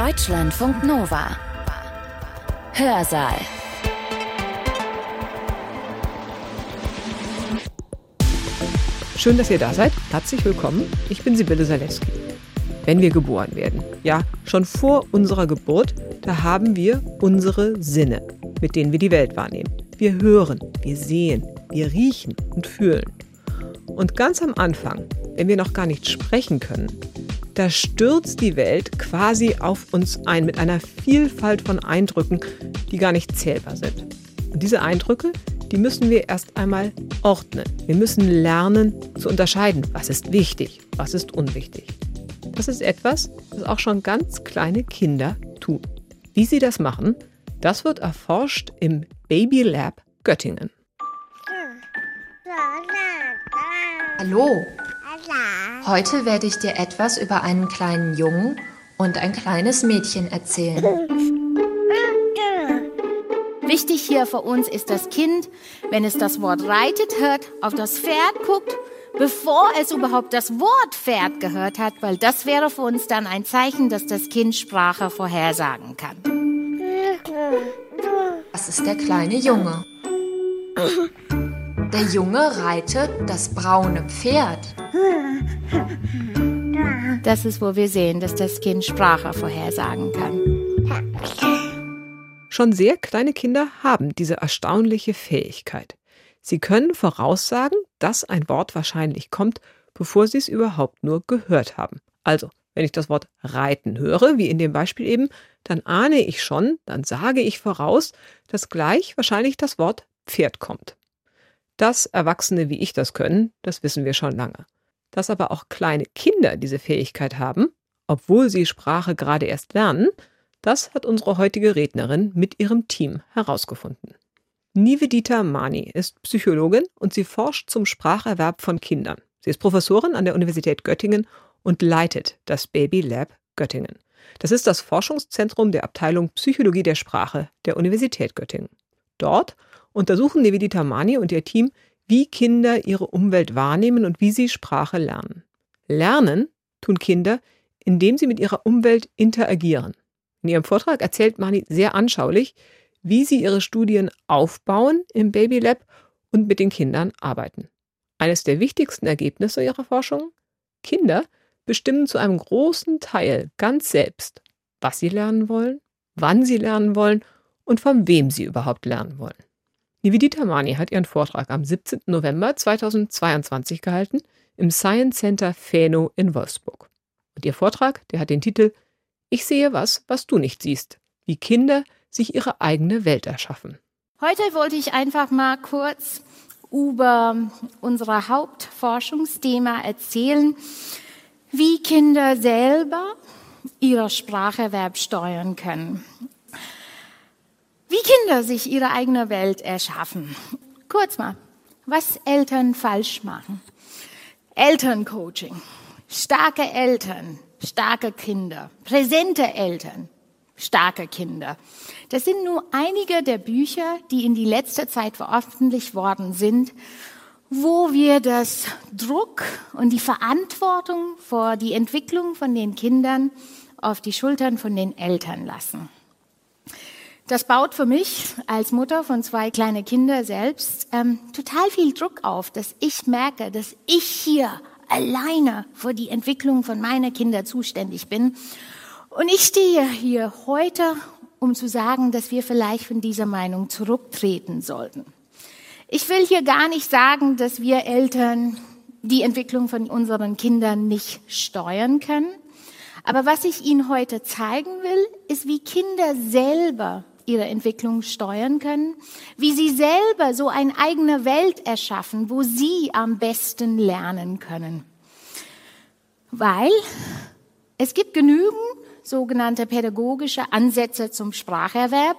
Deutschlandfunk Nova. Hörsaal. Schön, dass ihr da seid. Herzlich willkommen. Ich bin Sibylle Salewski. Wenn wir geboren werden, ja, schon vor unserer Geburt, da haben wir unsere Sinne, mit denen wir die Welt wahrnehmen. Wir hören, wir sehen, wir riechen und fühlen. Und ganz am Anfang, wenn wir noch gar nicht sprechen können, da stürzt die Welt quasi auf uns ein mit einer Vielfalt von Eindrücken, die gar nicht zählbar sind. Und diese Eindrücke, die müssen wir erst einmal ordnen. Wir müssen lernen zu unterscheiden, was ist wichtig, was ist unwichtig. Das ist etwas, was auch schon ganz kleine Kinder tun. Wie sie das machen, das wird erforscht im Baby Lab Göttingen. Hallo. Heute werde ich dir etwas über einen kleinen Jungen und ein kleines Mädchen erzählen. Wichtig hier für uns ist das Kind, wenn es das Wort reitet hört, auf das Pferd guckt, bevor es überhaupt das Wort Pferd gehört hat, weil das wäre für uns dann ein Zeichen, dass das Kind Sprache vorhersagen kann. Das ist der kleine Junge. Der Junge reitet das braune Pferd. Das ist, wo wir sehen, dass das Kind Sprache vorhersagen kann. Schon sehr kleine Kinder haben diese erstaunliche Fähigkeit. Sie können voraussagen, dass ein Wort wahrscheinlich kommt, bevor sie es überhaupt nur gehört haben. Also, wenn ich das Wort reiten höre, wie in dem Beispiel eben, dann ahne ich schon, dann sage ich voraus, dass gleich wahrscheinlich das Wort Pferd kommt. Dass Erwachsene wie ich das können, das wissen wir schon lange. Dass aber auch kleine Kinder diese Fähigkeit haben, obwohl sie Sprache gerade erst lernen, das hat unsere heutige Rednerin mit ihrem Team herausgefunden. Nivedita Mani ist Psychologin und sie forscht zum Spracherwerb von Kindern. Sie ist Professorin an der Universität Göttingen und leitet das Baby Lab Göttingen. Das ist das Forschungszentrum der Abteilung Psychologie der Sprache der Universität Göttingen. Dort untersuchen Nivedita Mani und ihr Team, wie Kinder ihre Umwelt wahrnehmen und wie sie Sprache lernen. Lernen tun Kinder, indem sie mit ihrer Umwelt interagieren. In ihrem Vortrag erzählt Mani sehr anschaulich, wie sie ihre Studien aufbauen im Baby Lab und mit den Kindern arbeiten. Eines der wichtigsten Ergebnisse ihrer Forschung? Kinder bestimmen zu einem großen Teil ganz selbst, was sie lernen wollen, wann sie lernen wollen und von wem sie überhaupt lernen wollen. Nivedita Mani hat ihren Vortrag am 17. November 2022 gehalten im Science Center Feno in Wolfsburg. Und ihr Vortrag, der hat den Titel Ich sehe was, was du nicht siehst, wie Kinder sich ihre eigene Welt erschaffen. Heute wollte ich einfach mal kurz über unser Hauptforschungsthema erzählen, wie Kinder selber ihre Spracherwerb steuern können wie Kinder sich ihre eigene Welt erschaffen. Kurz mal, was Eltern falsch machen. Elterncoaching, starke Eltern, starke Kinder, präsente Eltern, starke Kinder. Das sind nur einige der Bücher, die in die letzte Zeit veröffentlicht worden sind, wo wir das Druck und die Verantwortung vor die Entwicklung von den Kindern auf die Schultern von den Eltern lassen. Das baut für mich als Mutter von zwei kleinen Kindern selbst ähm, total viel Druck auf, dass ich merke, dass ich hier alleine für die Entwicklung von meiner Kinder zuständig bin. Und ich stehe hier heute, um zu sagen, dass wir vielleicht von dieser Meinung zurücktreten sollten. Ich will hier gar nicht sagen, dass wir Eltern die Entwicklung von unseren Kindern nicht steuern können. Aber was ich Ihnen heute zeigen will, ist, wie Kinder selber ihre Entwicklung steuern können, wie sie selber so eine eigene Welt erschaffen, wo sie am besten lernen können. Weil es gibt genügend sogenannte pädagogische Ansätze zum Spracherwerb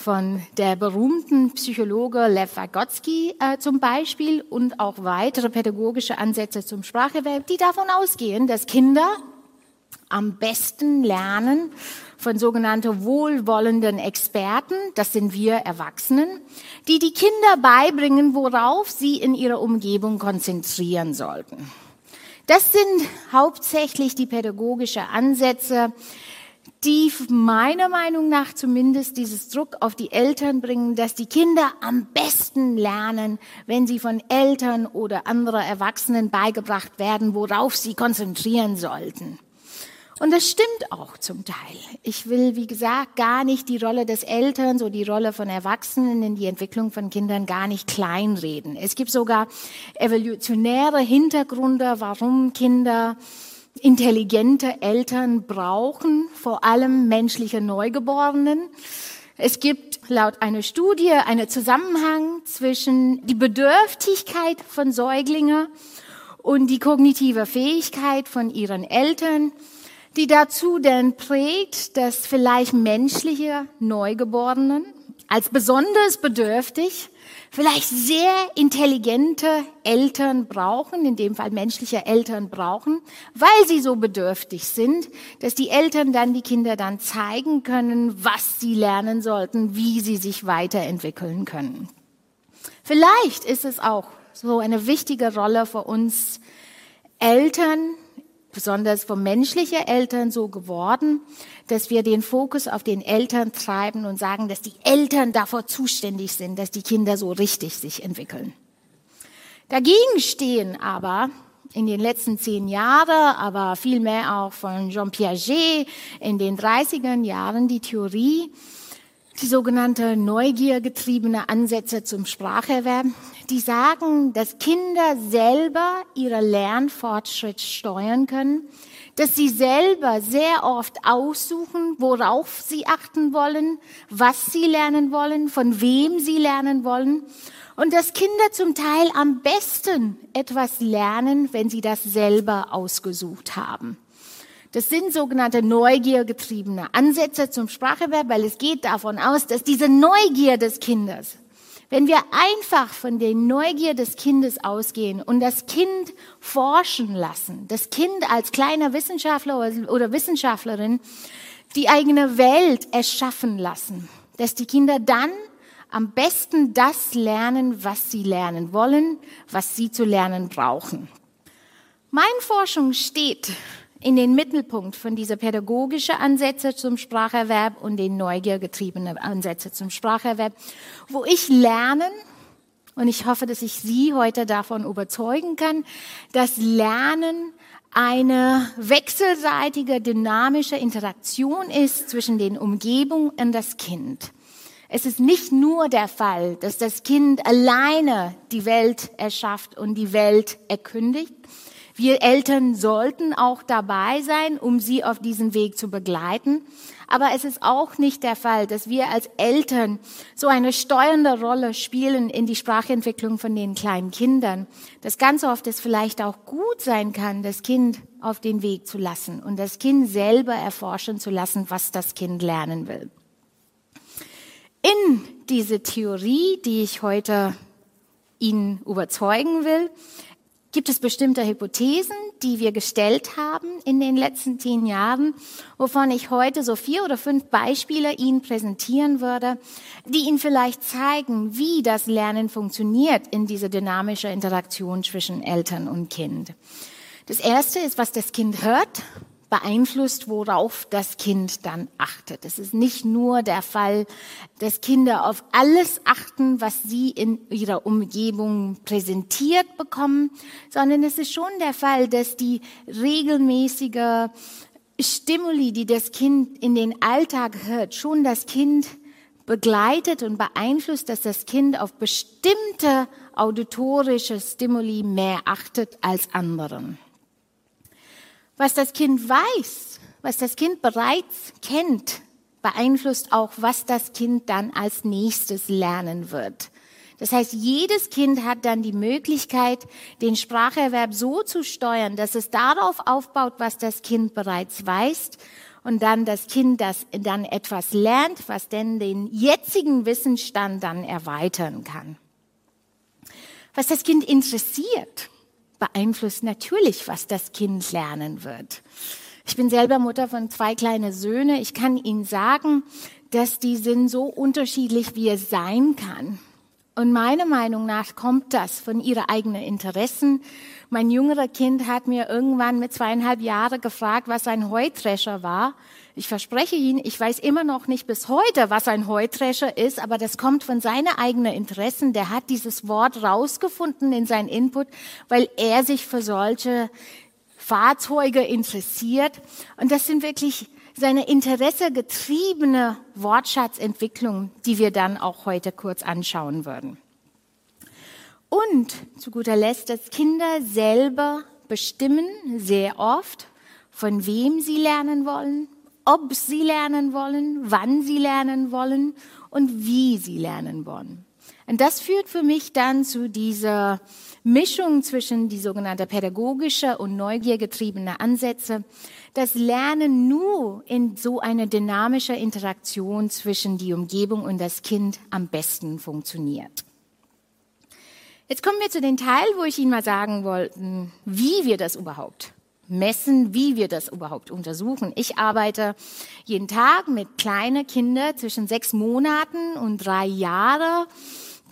von der berühmten Psychologe Lev Vygotsky äh, zum Beispiel und auch weitere pädagogische Ansätze zum Spracherwerb, die davon ausgehen, dass Kinder am besten lernen von sogenannten wohlwollenden Experten, das sind wir Erwachsenen, die die Kinder beibringen, worauf sie in ihrer Umgebung konzentrieren sollten. Das sind hauptsächlich die pädagogischen Ansätze, die meiner Meinung nach zumindest dieses Druck auf die Eltern bringen, dass die Kinder am besten lernen, wenn sie von Eltern oder anderen Erwachsenen beigebracht werden, worauf sie konzentrieren sollten. Und das stimmt auch zum Teil. Ich will, wie gesagt, gar nicht die Rolle des Elterns oder die Rolle von Erwachsenen in die Entwicklung von Kindern gar nicht kleinreden. Es gibt sogar evolutionäre Hintergründe, warum Kinder intelligente Eltern brauchen, vor allem menschliche Neugeborenen. Es gibt laut einer Studie einen Zusammenhang zwischen die Bedürftigkeit von Säuglingen und die kognitive Fähigkeit von ihren Eltern die dazu denn prägt, dass vielleicht menschliche Neugeborenen als besonders bedürftig vielleicht sehr intelligente Eltern brauchen, in dem Fall menschliche Eltern brauchen, weil sie so bedürftig sind, dass die Eltern dann die Kinder dann zeigen können, was sie lernen sollten, wie sie sich weiterentwickeln können. Vielleicht ist es auch so eine wichtige Rolle für uns Eltern, besonders von menschlichen Eltern so geworden, dass wir den Fokus auf den Eltern treiben und sagen, dass die Eltern davor zuständig sind, dass die Kinder so richtig sich entwickeln. Dagegen stehen aber in den letzten zehn Jahren, aber vielmehr auch von Jean Piaget in den 30er Jahren die Theorie, die sogenannte neugiergetriebene Ansätze zum Spracherwerb, die sagen, dass Kinder selber ihre Lernfortschritt steuern können, dass sie selber sehr oft aussuchen, worauf sie achten wollen, was sie lernen wollen, von wem sie lernen wollen und dass Kinder zum Teil am besten etwas lernen, wenn sie das selber ausgesucht haben. Das sind sogenannte neugiergetriebene Ansätze zum Spracherwerb, weil es geht davon aus, dass diese Neugier des Kindes, wenn wir einfach von der Neugier des Kindes ausgehen und das Kind forschen lassen, das Kind als kleiner Wissenschaftler oder Wissenschaftlerin die eigene Welt erschaffen lassen, dass die Kinder dann am besten das lernen, was sie lernen wollen, was sie zu lernen brauchen. Meine Forschung steht in den Mittelpunkt von dieser pädagogischen Ansätze zum Spracherwerb und den neugiergetriebenen Ansätze zum Spracherwerb, wo ich lernen und ich hoffe, dass ich Sie heute davon überzeugen kann, dass Lernen eine wechselseitige, dynamische Interaktion ist zwischen den Umgebungen und das Kind. Es ist nicht nur der Fall, dass das Kind alleine die Welt erschafft und die Welt erkündigt, wir Eltern sollten auch dabei sein, um sie auf diesen Weg zu begleiten. Aber es ist auch nicht der Fall, dass wir als Eltern so eine steuernde Rolle spielen in die Sprachentwicklung von den kleinen Kindern. Das ganz oft es vielleicht auch gut sein kann, das Kind auf den Weg zu lassen und das Kind selber erforschen zu lassen, was das Kind lernen will. In diese Theorie, die ich heute Ihnen überzeugen will, gibt es bestimmte Hypothesen, die wir gestellt haben in den letzten zehn Jahren, wovon ich heute so vier oder fünf Beispiele Ihnen präsentieren würde, die Ihnen vielleicht zeigen, wie das Lernen funktioniert in dieser dynamischen Interaktion zwischen Eltern und Kind. Das erste ist, was das Kind hört beeinflusst, worauf das Kind dann achtet. Es ist nicht nur der Fall, dass Kinder auf alles achten, was sie in ihrer Umgebung präsentiert bekommen, sondern es ist schon der Fall, dass die regelmäßige Stimuli, die das Kind in den Alltag hört, schon das Kind begleitet und beeinflusst, dass das Kind auf bestimmte auditorische Stimuli mehr achtet als anderen. Was das Kind weiß, was das Kind bereits kennt, beeinflusst auch, was das Kind dann als nächstes lernen wird. Das heißt, jedes Kind hat dann die Möglichkeit, den Spracherwerb so zu steuern, dass es darauf aufbaut, was das Kind bereits weiß und dann das Kind das dann etwas lernt, was denn den jetzigen Wissensstand dann erweitern kann. Was das Kind interessiert, beeinflusst natürlich, was das Kind lernen wird. Ich bin selber Mutter von zwei kleinen Söhne. Ich kann Ihnen sagen, dass die sind so unterschiedlich, wie es sein kann. Und meiner Meinung nach kommt das von ihren eigenen Interessen. Mein jüngerer Kind hat mir irgendwann mit zweieinhalb Jahren gefragt, was ein Heutrescher war. Ich verspreche Ihnen, ich weiß immer noch nicht bis heute, was ein Heutrescher ist, aber das kommt von seinen eigenen Interessen. Der hat dieses Wort rausgefunden in seinen Input, weil er sich für solche Fahrzeuge interessiert. Und das sind wirklich seine interessegetriebene Wortschatzentwicklung, die wir dann auch heute kurz anschauen würden. Und zu guter Letzt, dass Kinder selber bestimmen sehr oft, von wem sie lernen wollen, ob sie lernen wollen, wann sie lernen wollen und wie sie lernen wollen. Und das führt für mich dann zu dieser Mischung zwischen die sogenannte pädagogische und neugiergetriebene Ansätze, das Lernen nur in so einer dynamischen Interaktion zwischen die Umgebung und das Kind am besten funktioniert. Jetzt kommen wir zu dem Teil, wo ich Ihnen mal sagen wollte, wie wir das überhaupt messen, wie wir das überhaupt untersuchen. Ich arbeite jeden Tag mit kleinen Kindern zwischen sechs Monaten und drei Jahren,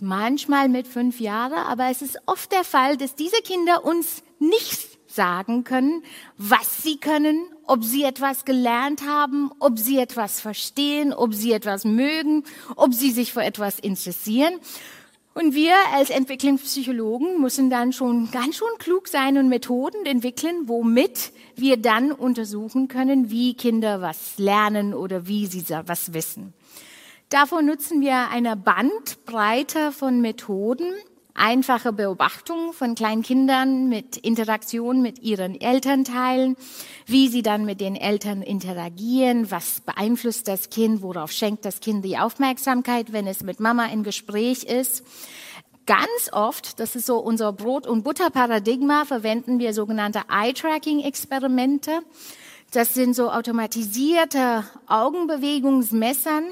manchmal mit fünf Jahren, aber es ist oft der Fall, dass diese Kinder uns nicht sagen können, was sie können, ob sie etwas gelernt haben, ob sie etwas verstehen, ob sie etwas mögen, ob sie sich für etwas interessieren. Und wir als Entwicklungspsychologen müssen dann schon ganz schön klug sein und Methoden entwickeln, womit wir dann untersuchen können, wie Kinder was lernen oder wie sie was wissen. Davor nutzen wir eine Bandbreite von Methoden, einfache Beobachtung von kleinen Kindern mit Interaktion mit ihren Elternteilen, wie sie dann mit den Eltern interagieren, was beeinflusst das Kind, worauf schenkt das Kind die Aufmerksamkeit, wenn es mit Mama in Gespräch ist. Ganz oft, das ist so unser Brot- und Butter-Paradigma, verwenden wir sogenannte Eye-Tracking-Experimente. Das sind so automatisierte Augenbewegungsmessern,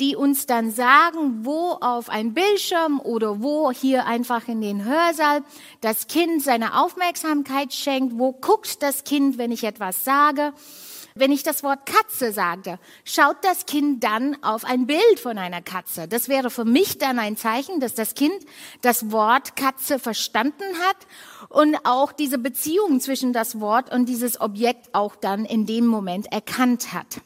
die uns dann sagen, wo auf ein Bildschirm oder wo hier einfach in den Hörsaal das Kind seine Aufmerksamkeit schenkt, wo guckt das Kind, wenn ich etwas sage. Wenn ich das Wort Katze sage, schaut das Kind dann auf ein Bild von einer Katze. Das wäre für mich dann ein Zeichen, dass das Kind das Wort Katze verstanden hat und auch diese Beziehung zwischen das Wort und dieses Objekt auch dann in dem Moment erkannt hat.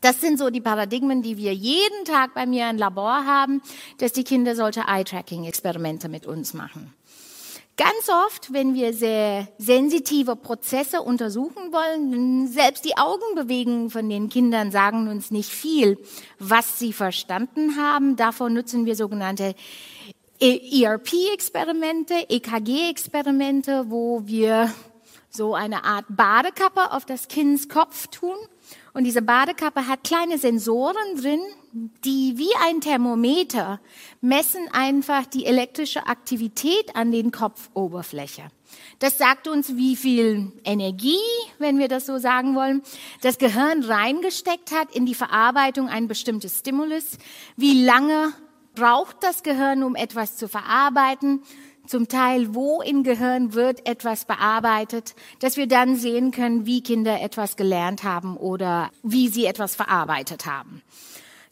Das sind so die Paradigmen, die wir jeden Tag bei mir im Labor haben, dass die Kinder solche Eye-Tracking-Experimente mit uns machen. Ganz oft, wenn wir sehr sensitive Prozesse untersuchen wollen, selbst die Augenbewegungen von den Kindern sagen uns nicht viel, was sie verstanden haben. Davon nutzen wir sogenannte ERP-Experimente, EKG-Experimente, wo wir so eine Art Badekappe auf das Kinds Kopf tun und diese Badekappe hat kleine Sensoren drin, die wie ein Thermometer messen einfach die elektrische Aktivität an den Kopfoberfläche. Das sagt uns, wie viel Energie, wenn wir das so sagen wollen, das Gehirn reingesteckt hat in die Verarbeitung ein bestimmtes Stimulus, wie lange braucht das Gehirn, um etwas zu verarbeiten zum Teil, wo im Gehirn wird etwas bearbeitet, dass wir dann sehen können, wie Kinder etwas gelernt haben oder wie sie etwas verarbeitet haben.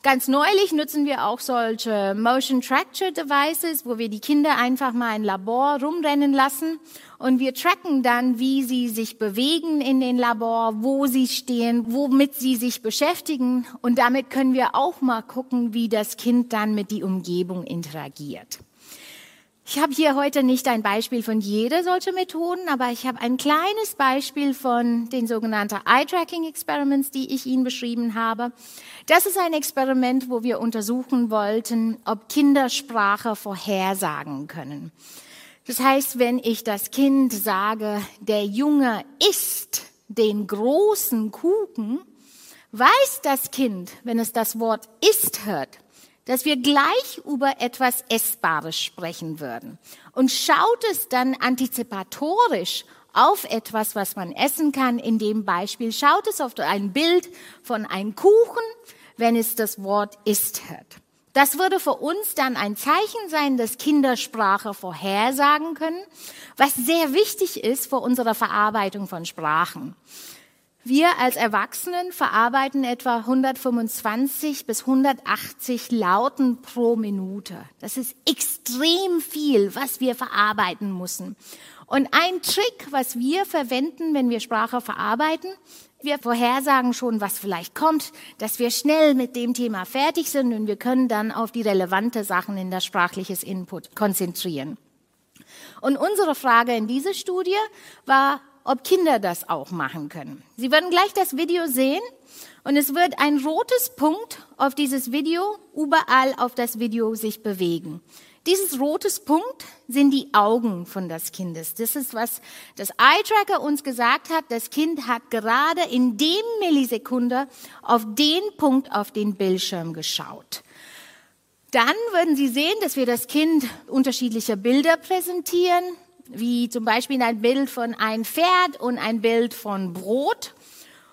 Ganz neulich nutzen wir auch solche Motion Tracture Devices, wo wir die Kinder einfach mal in Labor rumrennen lassen und wir tracken dann, wie sie sich bewegen in den Labor, wo sie stehen, womit sie sich beschäftigen und damit können wir auch mal gucken, wie das Kind dann mit die Umgebung interagiert. Ich habe hier heute nicht ein Beispiel von jeder solcher Methoden, aber ich habe ein kleines Beispiel von den sogenannten Eye-Tracking-Experiments, die ich Ihnen beschrieben habe. Das ist ein Experiment, wo wir untersuchen wollten, ob Kinder Sprache vorhersagen können. Das heißt, wenn ich das Kind sage, der Junge isst den großen Kuchen, weiß das Kind, wenn es das Wort isst hört, dass wir gleich über etwas Essbares sprechen würden. Und schaut es dann antizipatorisch auf etwas, was man essen kann, in dem Beispiel schaut es auf ein Bild von einem Kuchen, wenn es das Wort isst hört. Das würde für uns dann ein Zeichen sein, dass Kindersprache vorhersagen können, was sehr wichtig ist für unsere Verarbeitung von Sprachen. Wir als Erwachsenen verarbeiten etwa 125 bis 180 Lauten pro Minute. Das ist extrem viel, was wir verarbeiten müssen. Und ein Trick, was wir verwenden, wenn wir Sprache verarbeiten, wir vorhersagen schon, was vielleicht kommt, dass wir schnell mit dem Thema fertig sind und wir können dann auf die relevante Sachen in das sprachliches Input konzentrieren. Und unsere Frage in dieser Studie war, ob Kinder das auch machen können. Sie werden gleich das Video sehen und es wird ein rotes Punkt auf dieses Video überall auf das Video sich bewegen. Dieses rotes Punkt sind die Augen von das Kindes. Das ist was das Eye Tracker uns gesagt hat. Das Kind hat gerade in dem Millisekunde auf den Punkt auf den Bildschirm geschaut. Dann würden Sie sehen, dass wir das Kind unterschiedliche Bilder präsentieren wie zum Beispiel ein Bild von ein Pferd und ein Bild von Brot.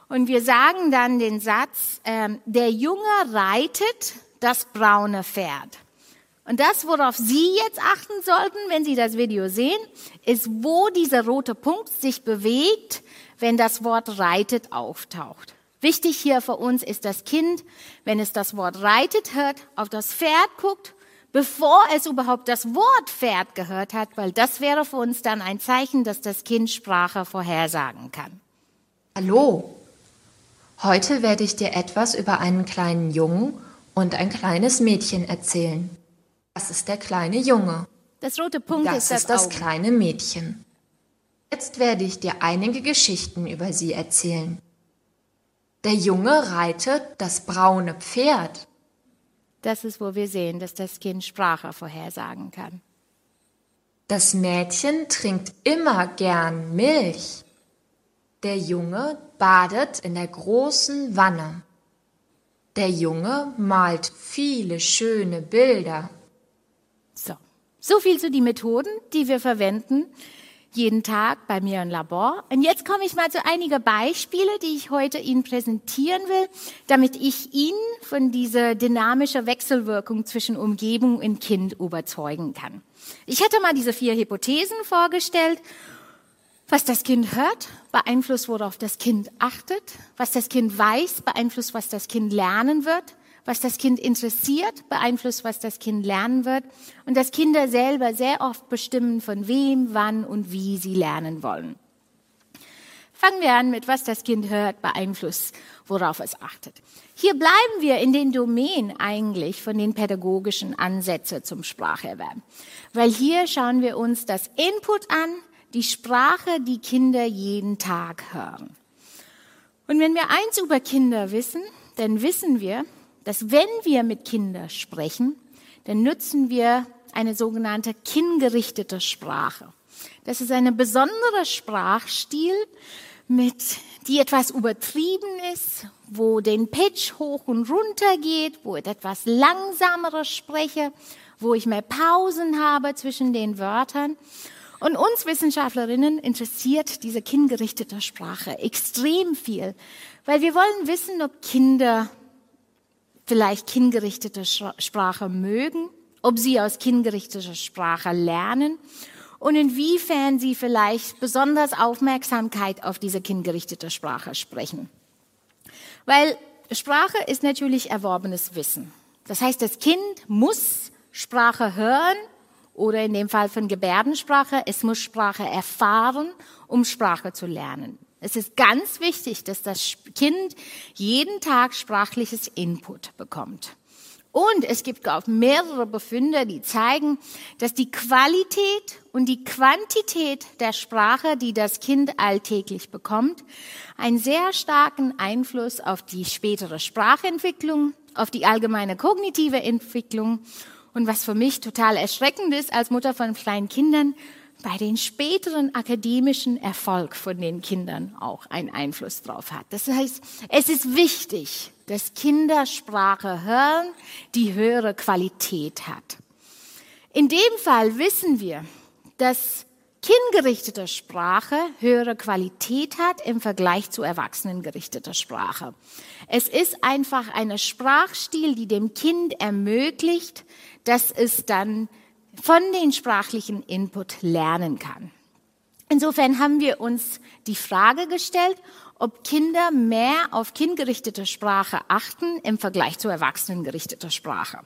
Und wir sagen dann den Satz, ähm, der Junge reitet das braune Pferd. Und das, worauf Sie jetzt achten sollten, wenn Sie das Video sehen, ist, wo dieser rote Punkt sich bewegt, wenn das Wort reitet auftaucht. Wichtig hier für uns ist das Kind, wenn es das Wort reitet hört, auf das Pferd guckt bevor es überhaupt das Wort Pferd gehört hat, weil das wäre für uns dann ein Zeichen, dass das Kind Sprache vorhersagen kann. Hallo, heute werde ich dir etwas über einen kleinen Jungen und ein kleines Mädchen erzählen. Das ist der kleine Junge. Das rote Punkt das ist das, ist das Auge. kleine Mädchen. Jetzt werde ich dir einige Geschichten über sie erzählen. Der Junge reitet das braune Pferd. Das ist, wo wir sehen, dass das Kind Sprache vorhersagen kann. Das Mädchen trinkt immer gern Milch. Der Junge badet in der großen Wanne. Der Junge malt viele schöne Bilder. So. So viel zu den Methoden, die wir verwenden, jeden Tag bei mir im Labor. Und jetzt komme ich mal zu einigen Beispiele, die ich heute Ihnen präsentieren will, damit ich Ihnen von dieser dynamischen Wechselwirkung zwischen Umgebung und Kind überzeugen kann. Ich hätte mal diese vier Hypothesen vorgestellt. Was das Kind hört, beeinflusst, worauf das Kind achtet. Was das Kind weiß, beeinflusst, was das Kind lernen wird was das Kind interessiert, beeinflusst, was das Kind lernen wird und dass Kinder selber sehr oft bestimmen, von wem, wann und wie sie lernen wollen. Fangen wir an mit, was das Kind hört, beeinflusst, worauf es achtet. Hier bleiben wir in den Domänen eigentlich von den pädagogischen Ansätzen zum Spracherwerb. Weil hier schauen wir uns das Input an, die Sprache, die Kinder jeden Tag hören. Und wenn wir eins über Kinder wissen, dann wissen wir, dass wenn wir mit Kindern sprechen, dann nutzen wir eine sogenannte kinngerichtete Sprache. Das ist eine besondere Sprachstil, mit, die etwas übertrieben ist, wo den Pitch hoch und runter geht, wo ich etwas langsamer spreche, wo ich mehr Pausen habe zwischen den Wörtern. Und uns Wissenschaftlerinnen interessiert diese kindgerichtete Sprache extrem viel, weil wir wollen wissen, ob Kinder vielleicht kindgerichtete Sprache mögen, ob sie aus kindgerichteter Sprache lernen und inwiefern sie vielleicht besonders Aufmerksamkeit auf diese kindgerichtete Sprache sprechen. Weil Sprache ist natürlich erworbenes Wissen. Das heißt, das Kind muss Sprache hören oder in dem Fall von Gebärdensprache, es muss Sprache erfahren, um Sprache zu lernen. Es ist ganz wichtig, dass das Kind jeden Tag sprachliches Input bekommt. Und es gibt auch mehrere Befunde, die zeigen, dass die Qualität und die Quantität der Sprache, die das Kind alltäglich bekommt, einen sehr starken Einfluss auf die spätere Sprachentwicklung, auf die allgemeine kognitive Entwicklung und was für mich total erschreckend ist als Mutter von kleinen Kindern, bei den späteren akademischen Erfolg von den Kindern auch einen Einfluss drauf hat. Das heißt, es ist wichtig, dass Kinder Sprache hören, die höhere Qualität hat. In dem Fall wissen wir, dass kindgerichtete Sprache höhere Qualität hat im Vergleich zu erwachsenengerichteter Sprache. Es ist einfach eine Sprachstil, die dem Kind ermöglicht, dass es dann von den sprachlichen Input lernen kann. Insofern haben wir uns die Frage gestellt, ob Kinder mehr auf kindgerichtete Sprache achten im Vergleich zu erwachsenengerichteter Sprache.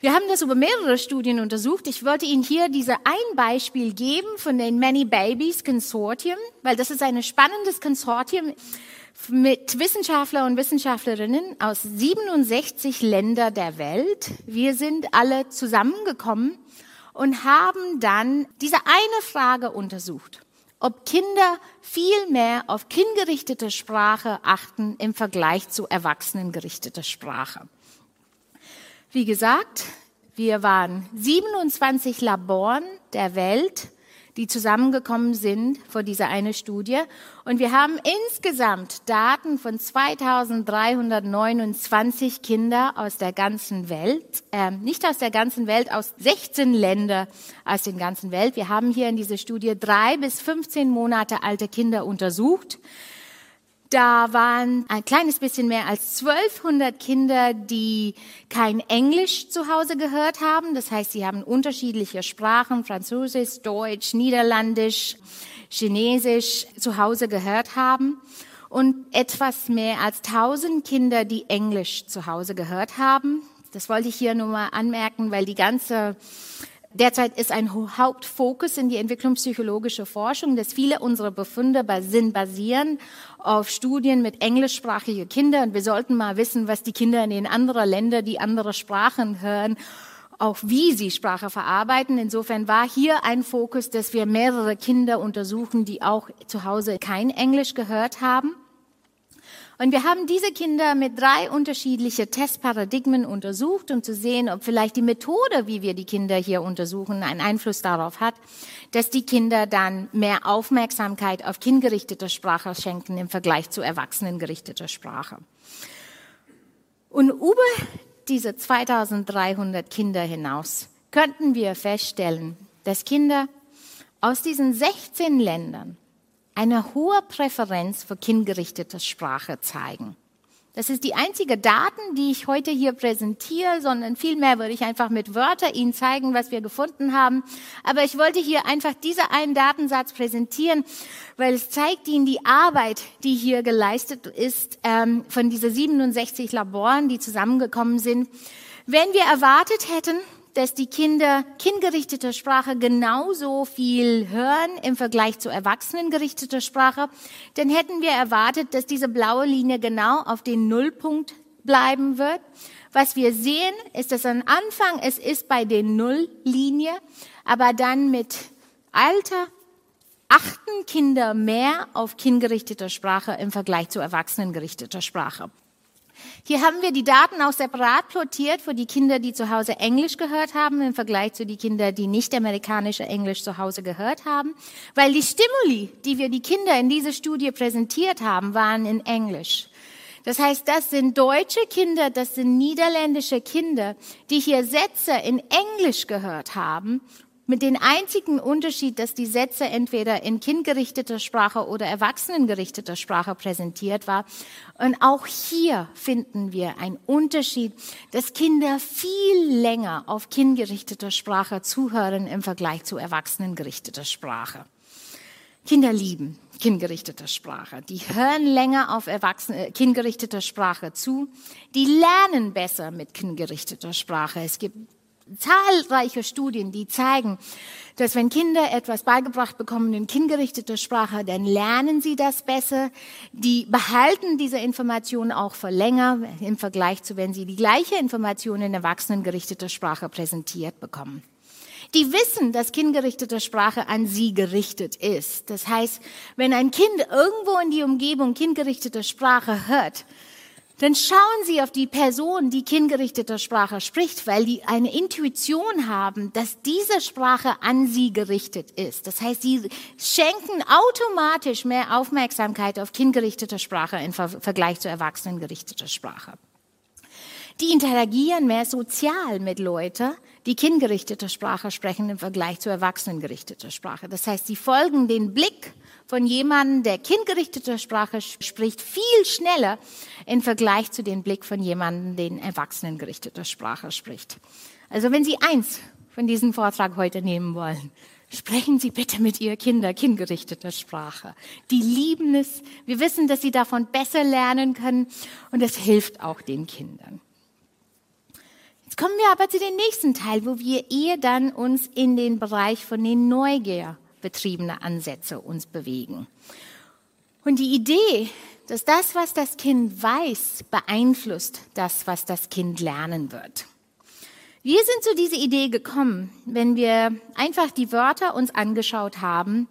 Wir haben das über mehrere Studien untersucht. Ich wollte Ihnen hier diese ein Beispiel geben von den Many Babies Consortium, weil das ist ein spannendes Konsortium mit Wissenschaftler und Wissenschaftlerinnen aus 67 Ländern der Welt. Wir sind alle zusammengekommen und haben dann diese eine Frage untersucht, ob Kinder viel mehr auf kindgerichtete Sprache achten im Vergleich zu erwachsenengerichteter Sprache. Wie gesagt, wir waren 27 Laboren der Welt, die zusammengekommen sind vor dieser eine Studie. Und wir haben insgesamt Daten von 2329 Kinder aus der ganzen Welt, äh, nicht aus der ganzen Welt, aus 16 Ländern aus der ganzen Welt. Wir haben hier in dieser Studie drei bis 15 Monate alte Kinder untersucht. Da waren ein kleines bisschen mehr als 1200 Kinder, die kein Englisch zu Hause gehört haben. Das heißt, sie haben unterschiedliche Sprachen, Französisch, Deutsch, Niederländisch, Chinesisch zu Hause gehört haben. Und etwas mehr als 1000 Kinder, die Englisch zu Hause gehört haben. Das wollte ich hier nur mal anmerken, weil die ganze Derzeit ist ein Hauptfokus in die entwicklungspsychologische Forschung, dass viele unserer Befunde sind basieren auf Studien mit englischsprachigen Kindern. Und wir sollten mal wissen, was die Kinder in den anderen Ländern, die andere Sprachen hören, auch wie sie Sprache verarbeiten. Insofern war hier ein Fokus, dass wir mehrere Kinder untersuchen, die auch zu Hause kein Englisch gehört haben. Und wir haben diese Kinder mit drei unterschiedlichen Testparadigmen untersucht, um zu sehen, ob vielleicht die Methode, wie wir die Kinder hier untersuchen, einen Einfluss darauf hat, dass die Kinder dann mehr Aufmerksamkeit auf kindgerichteter Sprache schenken im Vergleich zu erwachsenengerichteter Sprache. Und über diese 2300 Kinder hinaus könnten wir feststellen, dass Kinder aus diesen 16 Ländern eine hohe Präferenz für kindgerichtete Sprache zeigen. Das ist die einzige Daten, die ich heute hier präsentiere, sondern vielmehr würde ich einfach mit Wörtern Ihnen zeigen, was wir gefunden haben. Aber ich wollte hier einfach diesen einen Datensatz präsentieren, weil es zeigt Ihnen die Arbeit, die hier geleistet ist ähm, von diesen 67 Laboren, die zusammengekommen sind. Wenn wir erwartet hätten, dass die Kinder kindgerichteter Sprache genauso viel hören im Vergleich zu erwachsenengerichteter Sprache, dann hätten wir erwartet, dass diese blaue Linie genau auf den Nullpunkt bleiben wird. Was wir sehen, ist, dass am Anfang es ist bei den Nulllinie, aber dann mit Alter achten Kinder mehr auf kindgerichteter Sprache im Vergleich zu erwachsenengerichteter Sprache. Hier haben wir die Daten auch separat plotiert für die Kinder, die zu Hause Englisch gehört haben, im Vergleich zu den Kindern, die nicht amerikanische Englisch zu Hause gehört haben, weil die Stimuli, die wir die Kinder in dieser Studie präsentiert haben, waren in Englisch. Das heißt, das sind deutsche Kinder, das sind niederländische Kinder, die hier Sätze in Englisch gehört haben mit dem einzigen Unterschied, dass die Sätze entweder in kindgerichteter Sprache oder erwachsenengerichteter Sprache präsentiert war. Und auch hier finden wir einen Unterschied, dass Kinder viel länger auf kindgerichteter Sprache zuhören im Vergleich zu erwachsenengerichteter Sprache. Kinder lieben kindgerichteter Sprache. Die hören länger auf erwachsene, äh, kindgerichteter Sprache zu. Die lernen besser mit kindgerichteter Sprache. Es gibt zahlreiche Studien, die zeigen, dass wenn Kinder etwas beigebracht bekommen in kindgerichteter Sprache, dann lernen sie das besser. Die behalten diese Informationen auch für länger im Vergleich zu, wenn sie die gleiche Information in erwachsenengerichteter Sprache präsentiert bekommen. Die wissen, dass kindgerichtete Sprache an sie gerichtet ist. Das heißt, wenn ein Kind irgendwo in die Umgebung kindgerichtete Sprache hört, dann schauen Sie auf die Person, die kindgerichteter Sprache spricht, weil die eine Intuition haben, dass diese Sprache an sie gerichtet ist. Das heißt, sie schenken automatisch mehr Aufmerksamkeit auf kindgerichteter Sprache im Vergleich zu erwachsenengerichteter Sprache. Die interagieren mehr sozial mit Leuten, die kindgerichtete Sprache sprechen im Vergleich zu erwachsenengerichteter Sprache. Das heißt, sie folgen den Blick von jemandem, der kindgerichtete Sprache spricht, viel schneller im Vergleich zu dem Blick von jemandem, der erwachsenengerichteter Sprache spricht. Also wenn Sie eins von diesem Vortrag heute nehmen wollen, Sprechen Sie bitte mit Ihr Kinder kindgerichteter Sprache. Die lieben es. Wir wissen, dass sie davon besser lernen können und es hilft auch den Kindern. Jetzt kommen wir aber zu dem nächsten Teil, wo wir eher dann uns in den Bereich von den Neugier betriebene Ansätze uns bewegen. Und die Idee, dass das, was das Kind weiß, beeinflusst das, was das Kind lernen wird. Wir sind zu dieser Idee gekommen, wenn wir einfach die Wörter uns angeschaut haben,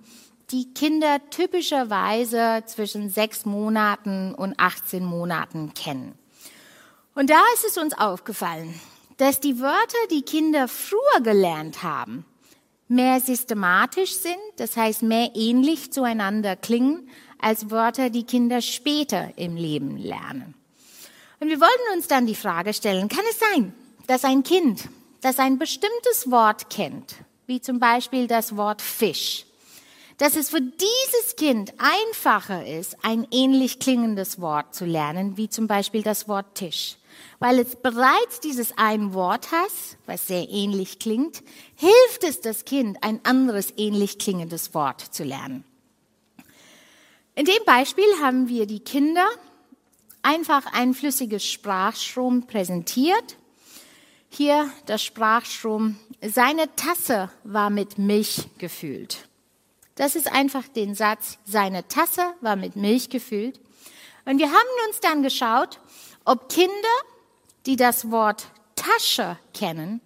die Kinder typischerweise zwischen sechs Monaten und 18 Monaten kennen. Und da ist es uns aufgefallen, dass die Wörter, die Kinder früher gelernt haben, mehr systematisch sind, das heißt mehr ähnlich zueinander klingen, als Wörter, die Kinder später im Leben lernen. Und wir wollten uns dann die Frage stellen, kann es sein, dass ein Kind, das ein bestimmtes Wort kennt, wie zum Beispiel das Wort Fisch, dass es für dieses Kind einfacher ist, ein ähnlich klingendes Wort zu lernen, wie zum Beispiel das Wort Tisch. Weil es bereits dieses ein Wort hat, was sehr ähnlich klingt, hilft es das Kind, ein anderes ähnlich klingendes Wort zu lernen. In dem Beispiel haben wir die Kinder einfach ein flüssiges Sprachstrom präsentiert hier der Sprachstrom. Seine Tasse war mit Milch gefüllt. Das ist einfach den Satz, seine Tasse war mit Milch gefüllt. Und wir haben uns dann geschaut, ob Kinder, die das Wort Tasche kennen,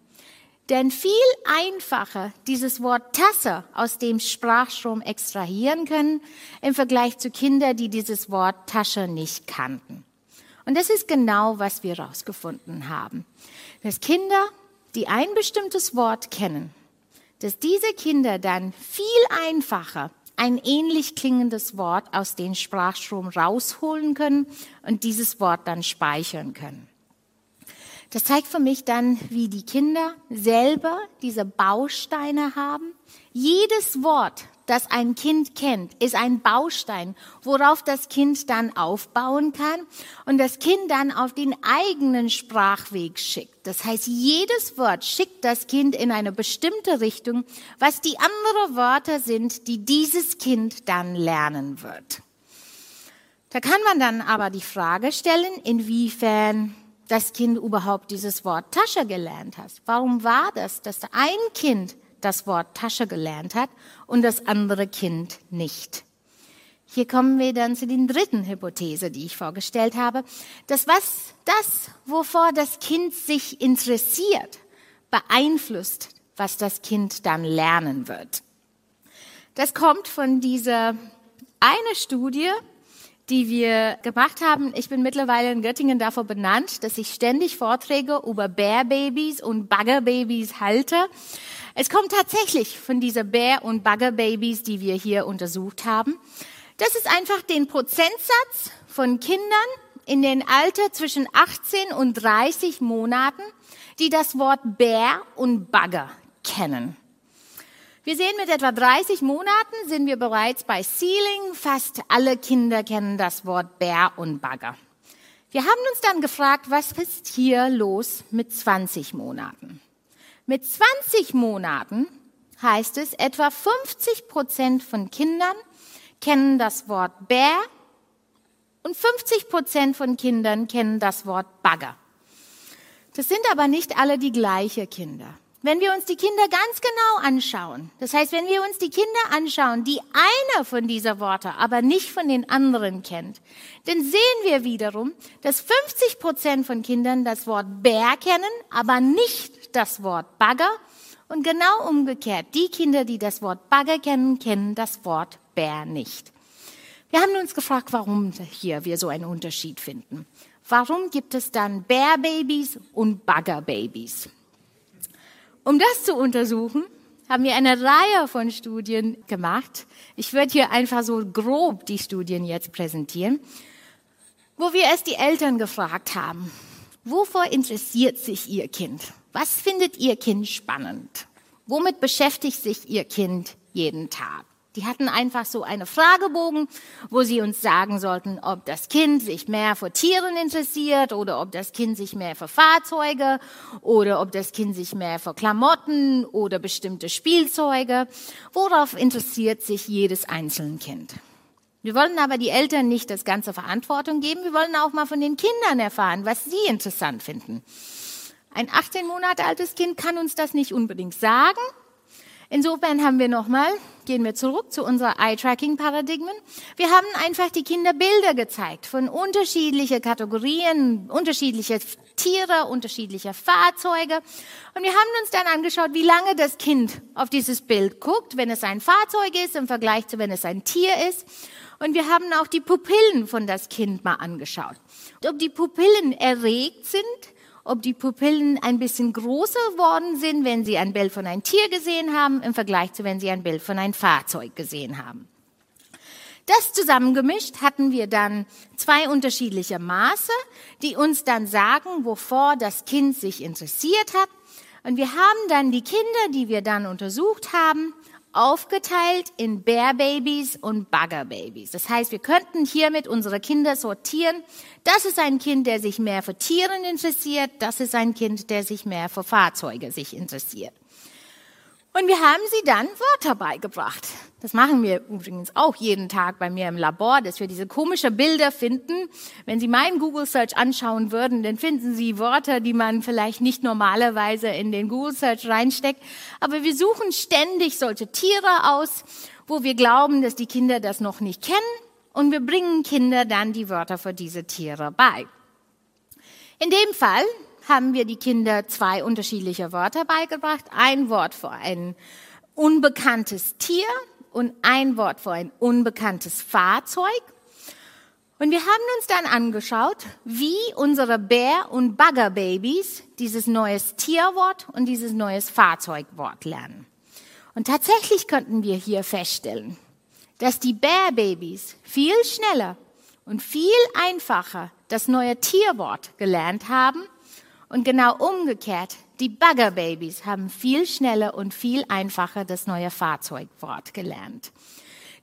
denn viel einfacher dieses Wort Tasse aus dem Sprachstrom extrahieren können im Vergleich zu Kindern, die dieses Wort Tasche nicht kannten. Und das ist genau, was wir herausgefunden haben dass Kinder, die ein bestimmtes Wort kennen, dass diese Kinder dann viel einfacher ein ähnlich klingendes Wort aus dem Sprachstrom rausholen können und dieses Wort dann speichern können. Das zeigt für mich dann, wie die Kinder selber diese Bausteine haben. Jedes Wort, das ein Kind kennt, ist ein Baustein, worauf das Kind dann aufbauen kann und das Kind dann auf den eigenen Sprachweg schickt. Das heißt, jedes Wort schickt das Kind in eine bestimmte Richtung, was die anderen Wörter sind, die dieses Kind dann lernen wird. Da kann man dann aber die Frage stellen, inwiefern das Kind überhaupt dieses Wort Tasche gelernt hat. Warum war das, dass ein Kind das Wort Tasche gelernt hat und das andere Kind nicht. Hier kommen wir dann zu den dritten Hypothese, die ich vorgestellt habe. Das, was, das, wovor das Kind sich interessiert, beeinflusst, was das Kind dann lernen wird. Das kommt von dieser eine Studie, die wir gemacht haben. Ich bin mittlerweile in Göttingen davor benannt, dass ich ständig Vorträge über Bärbabys und Baggerbabys halte. Es kommt tatsächlich von dieser Bär- und Baggerbabys, die wir hier untersucht haben. Das ist einfach den Prozentsatz von Kindern in den Alter zwischen 18 und 30 Monaten, die das Wort Bär und Bagger kennen. Wir sehen, mit etwa 30 Monaten sind wir bereits bei Ceiling. Fast alle Kinder kennen das Wort Bär und Bagger. Wir haben uns dann gefragt, was ist hier los mit 20 Monaten? Mit 20 Monaten heißt es, etwa 50 Prozent von Kindern kennen das Wort Bär und 50 Prozent von Kindern kennen das Wort Bagger. Das sind aber nicht alle die gleichen Kinder. Wenn wir uns die Kinder ganz genau anschauen, das heißt, wenn wir uns die Kinder anschauen, die einer von dieser Worte aber nicht von den anderen kennt, dann sehen wir wiederum, dass 50 Prozent von Kindern das Wort Bär kennen, aber nicht das Wort Bagger. Und genau umgekehrt, die Kinder, die das Wort Bagger kennen, kennen das Wort Bär nicht. Wir haben uns gefragt, warum hier wir so einen Unterschied finden. Warum gibt es dann Bärbabys und Baggerbabys? Um das zu untersuchen, haben wir eine Reihe von Studien gemacht. Ich würde hier einfach so grob die Studien jetzt präsentieren, wo wir erst die Eltern gefragt haben, wovor interessiert sich Ihr Kind? Was findet Ihr Kind spannend? Womit beschäftigt sich Ihr Kind jeden Tag? Die hatten einfach so eine Fragebogen, wo sie uns sagen sollten, ob das Kind sich mehr für Tieren interessiert oder ob das Kind sich mehr für Fahrzeuge oder ob das Kind sich mehr für Klamotten oder bestimmte Spielzeuge. Worauf interessiert sich jedes einzelne Kind? Wir wollen aber die Eltern nicht das ganze Verantwortung geben. Wir wollen auch mal von den Kindern erfahren, was sie interessant finden. Ein 18 Monate altes Kind kann uns das nicht unbedingt sagen. Insofern haben wir nochmal, gehen wir zurück zu unserer Eye-Tracking-Paradigmen. Wir haben einfach die Kinder Bilder gezeigt von unterschiedlichen Kategorien, unterschiedliche Tiere, unterschiedliche Fahrzeuge. Und wir haben uns dann angeschaut, wie lange das Kind auf dieses Bild guckt, wenn es ein Fahrzeug ist im Vergleich zu, wenn es ein Tier ist. Und wir haben auch die Pupillen von das Kind mal angeschaut. Ob die Pupillen erregt sind ob die Pupillen ein bisschen größer geworden sind, wenn sie ein Bild von einem Tier gesehen haben, im Vergleich zu, wenn sie ein Bild von einem Fahrzeug gesehen haben. Das zusammengemischt hatten wir dann zwei unterschiedliche Maße, die uns dann sagen, wovor das Kind sich interessiert hat. Und wir haben dann die Kinder, die wir dann untersucht haben, aufgeteilt in Bear Babies und Bugger Babies. Das heißt, wir könnten hiermit unsere Kinder sortieren. Das ist ein Kind, der sich mehr für Tieren interessiert. Das ist ein Kind, der sich mehr für Fahrzeuge sich interessiert. Und wir haben sie dann Wörter beigebracht. Das machen wir übrigens auch jeden Tag bei mir im Labor, dass wir diese komische Bilder finden. Wenn Sie meinen Google Search anschauen würden, dann finden Sie Wörter, die man vielleicht nicht normalerweise in den Google Search reinsteckt. Aber wir suchen ständig solche Tiere aus, wo wir glauben, dass die Kinder das noch nicht kennen. Und wir bringen Kinder dann die Wörter für diese Tiere bei. In dem Fall haben wir die Kinder zwei unterschiedliche Wörter beigebracht. Ein Wort für ein unbekanntes Tier und ein Wort für ein unbekanntes Fahrzeug. Und wir haben uns dann angeschaut, wie unsere Bär- und Bagger-Babys dieses neues Tierwort und dieses neues Fahrzeugwort lernen. Und tatsächlich könnten wir hier feststellen, dass die Bär-Babys viel schneller und viel einfacher das neue Tierwort gelernt haben und genau umgekehrt, die Bagger-Babys haben viel schneller und viel einfacher das neue Fahrzeugwort gelernt.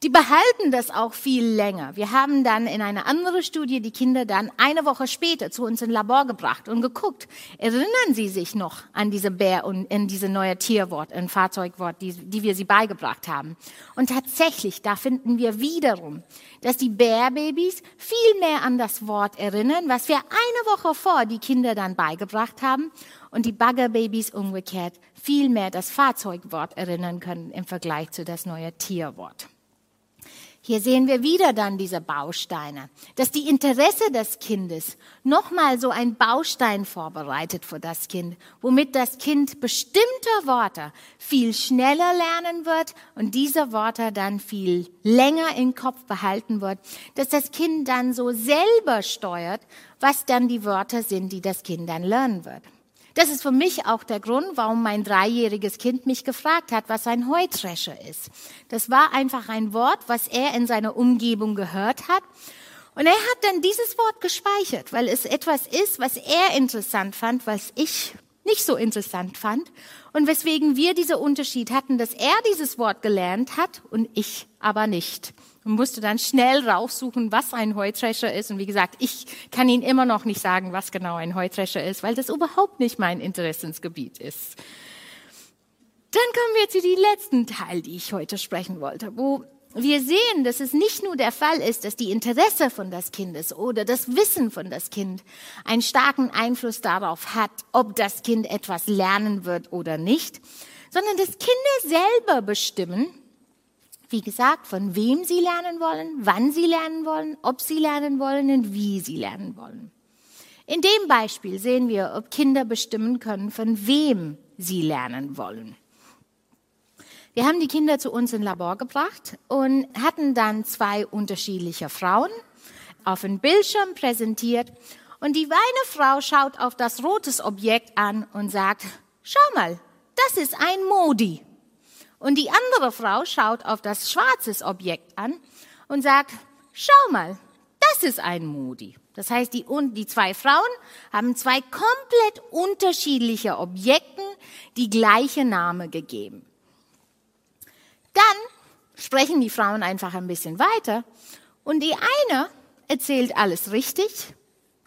Die behalten das auch viel länger. Wir haben dann in einer anderen Studie die Kinder dann eine Woche später zu uns ins Labor gebracht und geguckt. Erinnern Sie sich noch an diese Bär und an diese neue Tierwort, ein Fahrzeugwort, die, die wir sie beigebracht haben? Und tatsächlich, da finden wir wiederum, dass die Bärbabys viel mehr an das Wort erinnern, was wir eine Woche vor die Kinder dann beigebracht haben und die Baggerbabys umgekehrt viel mehr das Fahrzeugwort erinnern können im Vergleich zu das neue Tierwort. Hier sehen wir wieder dann diese Bausteine, dass die Interesse des Kindes nochmal so ein Baustein vorbereitet für das Kind, womit das Kind bestimmte Worte viel schneller lernen wird und diese Worte dann viel länger im Kopf behalten wird, dass das Kind dann so selber steuert, was dann die Wörter sind, die das Kind dann lernen wird. Das ist für mich auch der Grund, warum mein dreijähriges Kind mich gefragt hat, was ein Heutrescher ist. Das war einfach ein Wort, was er in seiner Umgebung gehört hat. Und er hat dann dieses Wort gespeichert, weil es etwas ist, was er interessant fand, was ich nicht so interessant fand und weswegen wir diesen Unterschied hatten, dass er dieses Wort gelernt hat und ich aber nicht und musste dann schnell raussuchen, was ein Heutrescher ist. Und wie gesagt, ich kann Ihnen immer noch nicht sagen, was genau ein Heutrescher ist, weil das überhaupt nicht mein Interessensgebiet ist. Dann kommen wir zu dem letzten Teil, die ich heute sprechen wollte, wo wir sehen, dass es nicht nur der Fall ist, dass die Interesse von das Kindes oder das Wissen von das Kind einen starken Einfluss darauf hat, ob das Kind etwas lernen wird oder nicht, sondern dass Kinder selber bestimmen, wie gesagt, von wem sie lernen wollen, wann sie lernen wollen, ob sie lernen wollen und wie sie lernen wollen. In dem Beispiel sehen wir, ob Kinder bestimmen können, von wem sie lernen wollen. Wir haben die Kinder zu uns im Labor gebracht und hatten dann zwei unterschiedliche Frauen auf dem Bildschirm präsentiert. Und die eine Frau schaut auf das rotes Objekt an und sagt, schau mal, das ist ein Modi. Und die andere Frau schaut auf das schwarze Objekt an und sagt, schau mal, das ist ein Moody. Das heißt, die, die zwei Frauen haben zwei komplett unterschiedliche Objekten die gleiche Name gegeben. Dann sprechen die Frauen einfach ein bisschen weiter und die eine erzählt alles richtig,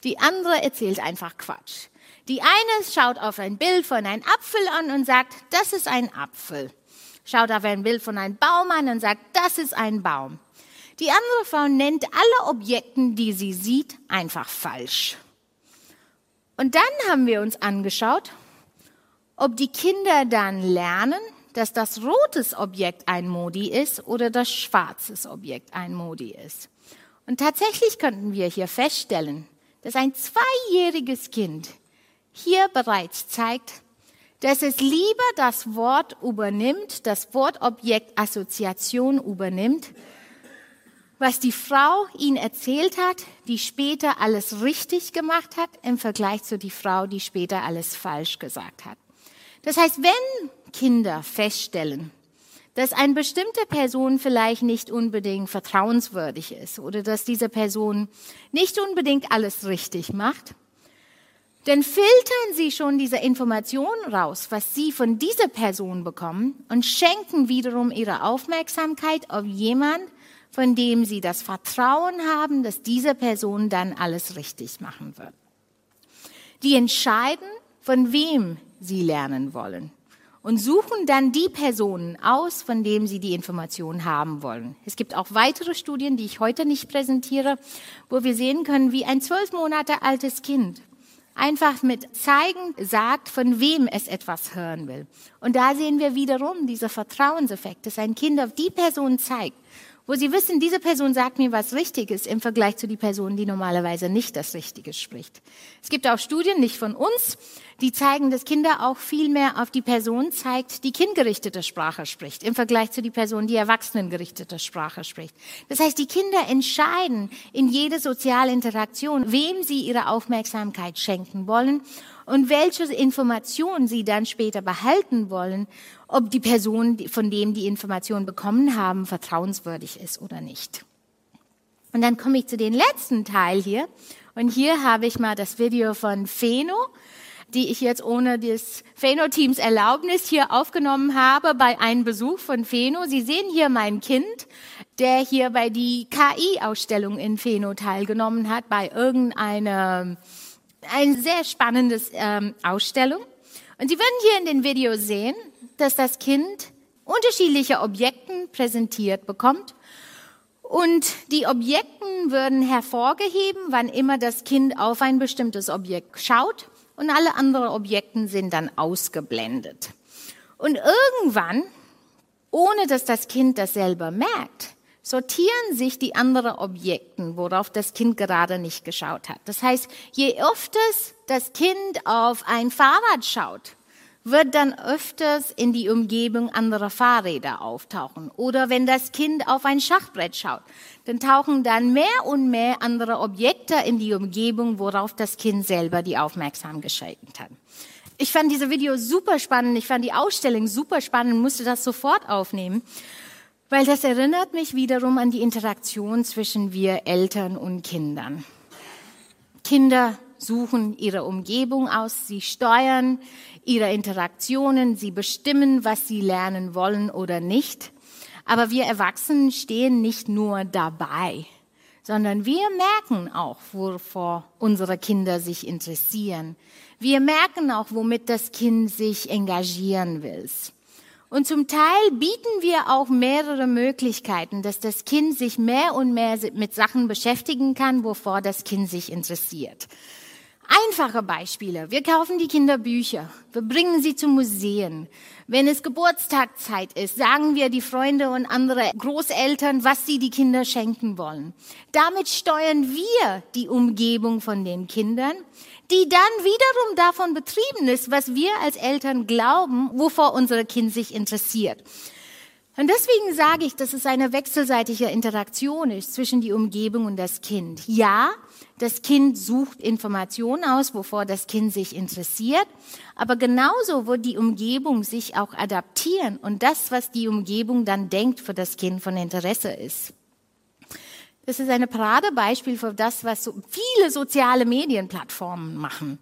die andere erzählt einfach Quatsch. Die eine schaut auf ein Bild von einem Apfel an und sagt, das ist ein Apfel. Schaut auf ein Bild von einem Baum an und sagt, das ist ein Baum. Die andere Frau nennt alle Objekte, die sie sieht, einfach falsch. Und dann haben wir uns angeschaut, ob die Kinder dann lernen, dass das rotes Objekt ein Modi ist oder das schwarzes Objekt ein Modi ist. Und tatsächlich könnten wir hier feststellen, dass ein zweijähriges Kind hier bereits zeigt, dass es lieber das Wort übernimmt, das Wortobjekt Assoziation übernimmt, was die Frau ihn erzählt hat, die später alles richtig gemacht hat, im Vergleich zu die Frau, die später alles falsch gesagt hat. Das heißt, wenn Kinder feststellen, dass eine bestimmte Person vielleicht nicht unbedingt vertrauenswürdig ist oder dass diese Person nicht unbedingt alles richtig macht, dann filtern sie schon diese Informationen raus, was sie von dieser Person bekommen und schenken wiederum ihre Aufmerksamkeit auf jemand, von dem sie das Vertrauen haben, dass diese Person dann alles richtig machen wird. Die entscheiden, von wem sie lernen wollen und suchen dann die Personen aus, von denen sie die Informationen haben wollen. Es gibt auch weitere Studien, die ich heute nicht präsentiere, wo wir sehen können, wie ein zwölf Monate altes Kind einfach mit zeigen sagt, von wem es etwas hören will. Und da sehen wir wiederum dieser Vertrauenseffekt, dass ein Kind auf die Person zeigt, wo sie wissen, diese Person sagt mir was Richtiges im Vergleich zu die Person, die normalerweise nicht das Richtige spricht. Es gibt auch Studien, nicht von uns, die zeigen, dass Kinder auch viel mehr auf die Person zeigt, die kindgerichtete Sprache spricht, im Vergleich zu die Person, die erwachsenengerichtete Sprache spricht. Das heißt, die Kinder entscheiden in jeder sozialen Interaktion, wem sie ihre Aufmerksamkeit schenken wollen und welche Informationen sie dann später behalten wollen, ob die Person, von dem die Information bekommen haben, vertrauenswürdig ist oder nicht. Und dann komme ich zu den letzten Teil hier. Und hier habe ich mal das Video von Pheno, die ich jetzt ohne des Pheno-Teams Erlaubnis hier aufgenommen habe bei einem Besuch von Pheno. Sie sehen hier mein Kind, der hier bei die KI-Ausstellung in Pheno teilgenommen hat, bei irgendeiner ein sehr spannendes ähm, Ausstellung. Und Sie werden hier in den Videos sehen, dass das Kind unterschiedliche Objekte präsentiert bekommt. Und die Objekten werden hervorgeheben, wann immer das Kind auf ein bestimmtes Objekt schaut. Und alle anderen Objekte sind dann ausgeblendet. Und irgendwann, ohne dass das Kind das selber merkt, sortieren sich die anderen Objekten, worauf das Kind gerade nicht geschaut hat. Das heißt, je öfters das Kind auf ein Fahrrad schaut, wird dann öfters in die Umgebung anderer Fahrräder auftauchen. Oder wenn das Kind auf ein Schachbrett schaut, dann tauchen dann mehr und mehr andere Objekte in die Umgebung, worauf das Kind selber die Aufmerksamkeit geschenkt hat. Ich fand diese Video super spannend, ich fand die Ausstellung super spannend, musste das sofort aufnehmen. Weil das erinnert mich wiederum an die Interaktion zwischen wir Eltern und Kindern. Kinder suchen ihre Umgebung aus, sie steuern ihre Interaktionen, sie bestimmen, was sie lernen wollen oder nicht. Aber wir Erwachsenen stehen nicht nur dabei, sondern wir merken auch, wovor unsere Kinder sich interessieren. Wir merken auch, womit das Kind sich engagieren will. Und zum Teil bieten wir auch mehrere Möglichkeiten, dass das Kind sich mehr und mehr mit Sachen beschäftigen kann, wovor das Kind sich interessiert. Einfache Beispiele. Wir kaufen die Kinder Bücher. Wir bringen sie zu Museen. Wenn es Geburtstagzeit ist, sagen wir die Freunde und andere Großeltern, was sie die Kinder schenken wollen. Damit steuern wir die Umgebung von den Kindern die dann wiederum davon betrieben ist, was wir als Eltern glauben, wovor unser Kind sich interessiert. Und deswegen sage ich, dass es eine wechselseitige Interaktion ist zwischen die Umgebung und das Kind. Ja, das Kind sucht Informationen aus, wovor das Kind sich interessiert, aber genauso wird die Umgebung sich auch adaptieren und das, was die Umgebung dann denkt, für das Kind von Interesse ist. Das ist ein Paradebeispiel für das, was so viele soziale Medienplattformen machen.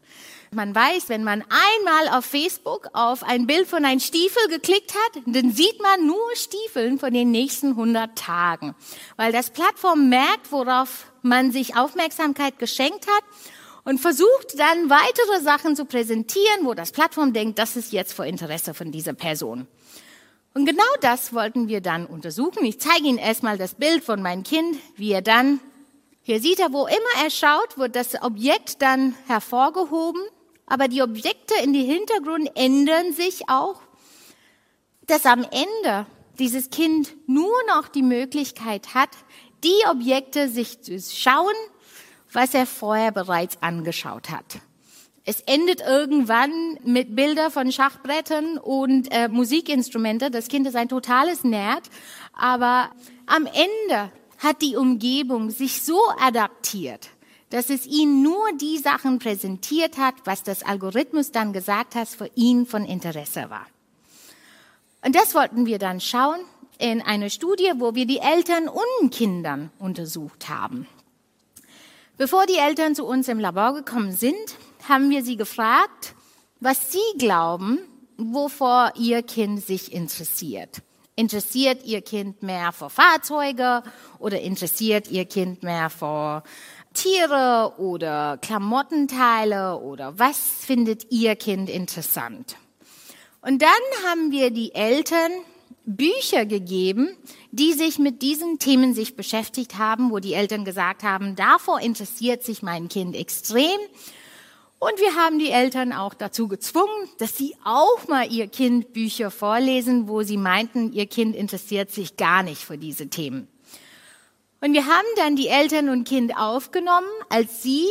Man weiß, wenn man einmal auf Facebook auf ein Bild von einem Stiefel geklickt hat, dann sieht man nur Stiefeln von den nächsten 100 Tagen. Weil das Plattform merkt, worauf man sich Aufmerksamkeit geschenkt hat und versucht dann weitere Sachen zu präsentieren, wo das Plattform denkt, das ist jetzt vor Interesse von dieser Person. Und genau das wollten wir dann untersuchen. Ich zeige Ihnen erstmal das Bild von meinem Kind, wie er dann, hier sieht er, wo immer er schaut, wird das Objekt dann hervorgehoben, aber die Objekte in die Hintergrund ändern sich auch, dass am Ende dieses Kind nur noch die Möglichkeit hat, die Objekte sich zu schauen, was er vorher bereits angeschaut hat. Es endet irgendwann mit Bilder von Schachbrettern und äh, Musikinstrumente. Das Kind ist ein totales Nerd, aber am Ende hat die Umgebung sich so adaptiert, dass es ihn nur die Sachen präsentiert hat, was das Algorithmus dann gesagt hat, für ihn von Interesse war. Und das wollten wir dann schauen in einer Studie, wo wir die Eltern und Kindern untersucht haben. Bevor die Eltern zu uns im Labor gekommen sind, haben wir sie gefragt, was sie glauben, wovor ihr Kind sich interessiert. Interessiert ihr Kind mehr für Fahrzeuge oder interessiert ihr Kind mehr für Tiere oder Klamottenteile oder was findet ihr Kind interessant? Und dann haben wir die Eltern Bücher gegeben, die sich mit diesen Themen sich beschäftigt haben, wo die Eltern gesagt haben, davor interessiert sich mein Kind extrem. Und wir haben die Eltern auch dazu gezwungen, dass sie auch mal ihr Kind Bücher vorlesen, wo sie meinten, ihr Kind interessiert sich gar nicht für diese Themen. Und wir haben dann die Eltern und Kind aufgenommen, als sie,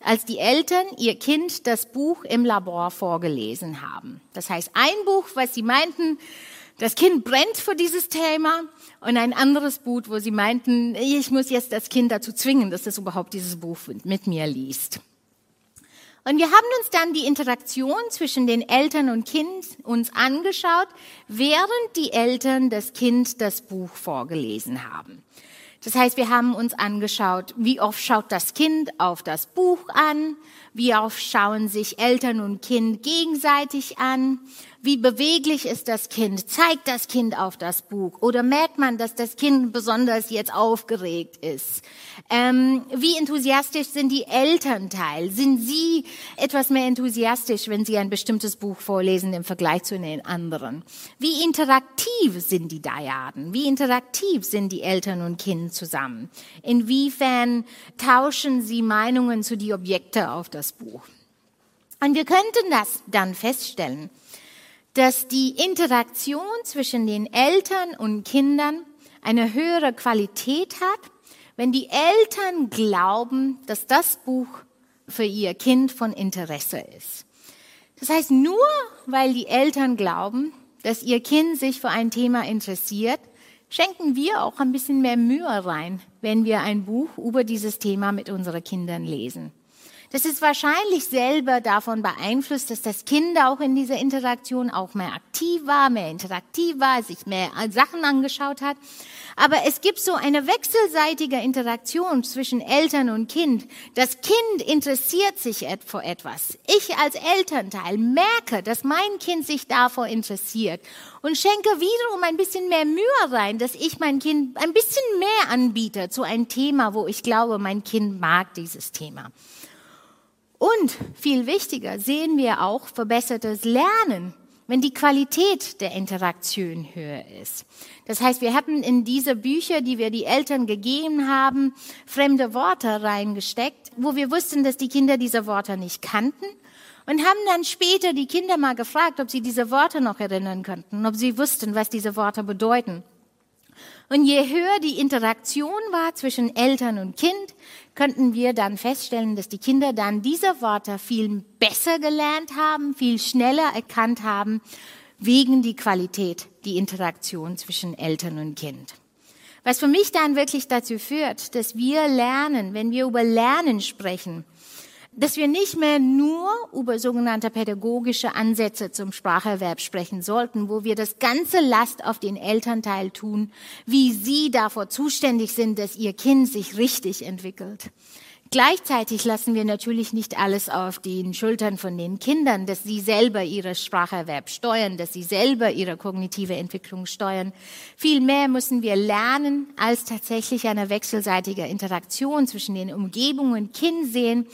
als die Eltern ihr Kind das Buch im Labor vorgelesen haben. Das heißt, ein Buch, was sie meinten, das Kind brennt für dieses Thema und ein anderes Buch, wo sie meinten, ich muss jetzt das Kind dazu zwingen, dass es überhaupt dieses Buch mit mir liest. Und wir haben uns dann die Interaktion zwischen den Eltern und Kind uns angeschaut, während die Eltern das Kind das Buch vorgelesen haben. Das heißt, wir haben uns angeschaut, wie oft schaut das Kind auf das Buch an, wie oft schauen sich Eltern und Kind gegenseitig an, wie beweglich ist das Kind? Zeigt das Kind auf das Buch? Oder merkt man, dass das Kind besonders jetzt aufgeregt ist? Ähm, wie enthusiastisch sind die Elternteil? Sind sie etwas mehr enthusiastisch, wenn sie ein bestimmtes Buch vorlesen im Vergleich zu den anderen? Wie interaktiv sind die Dyaden? Wie interaktiv sind die Eltern und Kind zusammen? Inwiefern tauschen sie Meinungen zu die Objekte auf das Buch? Und wir könnten das dann feststellen, dass die Interaktion zwischen den Eltern und Kindern eine höhere Qualität hat, wenn die Eltern glauben, dass das Buch für ihr Kind von Interesse ist. Das heißt, nur weil die Eltern glauben, dass ihr Kind sich für ein Thema interessiert, schenken wir auch ein bisschen mehr Mühe rein, wenn wir ein Buch über dieses Thema mit unseren Kindern lesen. Das ist wahrscheinlich selber davon beeinflusst, dass das Kind auch in dieser Interaktion auch mehr aktiv war, mehr interaktiv war, sich mehr Sachen angeschaut hat. Aber es gibt so eine wechselseitige Interaktion zwischen Eltern und Kind. Das Kind interessiert sich für etwas. Ich als Elternteil merke, dass mein Kind sich davor interessiert und schenke wiederum ein bisschen mehr Mühe rein, dass ich mein Kind ein bisschen mehr anbiete zu einem Thema, wo ich glaube, mein Kind mag dieses Thema. Und viel wichtiger sehen wir auch verbessertes Lernen, wenn die Qualität der Interaktion höher ist. Das heißt, wir haben in diese Bücher, die wir die Eltern gegeben haben, fremde Worte reingesteckt, wo wir wussten, dass die Kinder diese Worte nicht kannten und haben dann später die Kinder mal gefragt, ob sie diese Worte noch erinnern könnten, ob sie wussten, was diese Worte bedeuten. Und je höher die Interaktion war zwischen Eltern und Kind, könnten wir dann feststellen, dass die Kinder dann diese Worte viel besser gelernt haben, viel schneller erkannt haben, wegen die Qualität, die Interaktion zwischen Eltern und Kind. Was für mich dann wirklich dazu führt, dass wir lernen, wenn wir über Lernen sprechen, dass wir nicht mehr nur über sogenannte pädagogische Ansätze zum Spracherwerb sprechen sollten, wo wir das ganze Last auf den Elternteil tun, wie sie davor zuständig sind, dass ihr Kind sich richtig entwickelt. Gleichzeitig lassen wir natürlich nicht alles auf den Schultern von den Kindern, dass sie selber ihre Spracherwerb steuern, dass sie selber ihre kognitive Entwicklung steuern. Vielmehr müssen wir lernen, als tatsächlich eine wechselseitige Interaktion zwischen den Umgebungen Kind sehen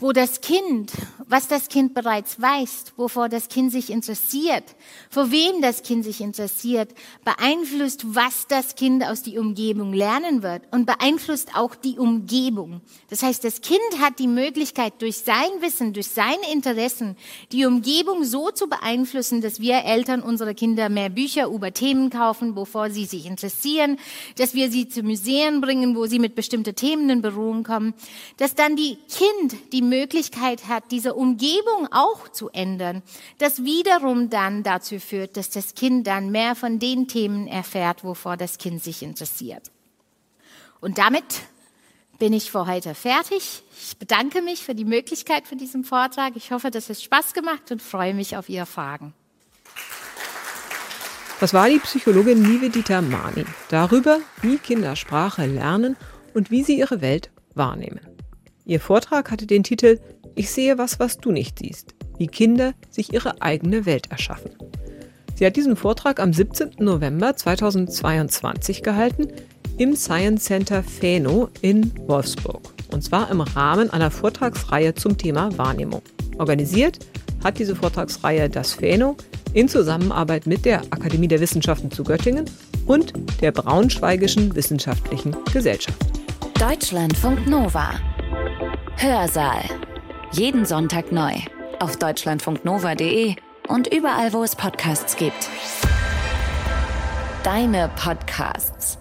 wo das Kind, was das Kind bereits weiß, wovor das Kind sich interessiert, vor wem das Kind sich interessiert, beeinflusst, was das Kind aus der Umgebung lernen wird und beeinflusst auch die Umgebung. Das heißt, das Kind hat die Möglichkeit, durch sein Wissen, durch seine Interessen, die Umgebung so zu beeinflussen, dass wir Eltern unsere Kinder mehr Bücher über Themen kaufen, wovor sie sich interessieren, dass wir sie zu Museen bringen, wo sie mit bestimmten Themen in Berührung kommen, dass dann die Kind die Möglichkeit hat, diese Umgebung auch zu ändern, das wiederum dann dazu führt, dass das Kind dann mehr von den Themen erfährt, wovor das Kind sich interessiert. Und damit bin ich für heute fertig. Ich bedanke mich für die Möglichkeit für diesen Vortrag. Ich hoffe, das hat Spaß gemacht und freue mich auf Ihre Fragen. Das war die Psychologin Nivedita Mani darüber, wie Kinder Sprache lernen und wie sie ihre Welt wahrnehmen. Ihr Vortrag hatte den Titel Ich sehe was, was du nicht siehst, wie Kinder sich ihre eigene Welt erschaffen. Sie hat diesen Vortrag am 17. November 2022 gehalten im Science Center Feno in Wolfsburg. Und zwar im Rahmen einer Vortragsreihe zum Thema Wahrnehmung. Organisiert hat diese Vortragsreihe das Feno in Zusammenarbeit mit der Akademie der Wissenschaften zu Göttingen und der Braunschweigischen Wissenschaftlichen Gesellschaft. Deutschlandfunk Nova Hörsaal. Jeden Sonntag neu. Auf deutschlandfunknova.de und überall, wo es Podcasts gibt. Deine Podcasts.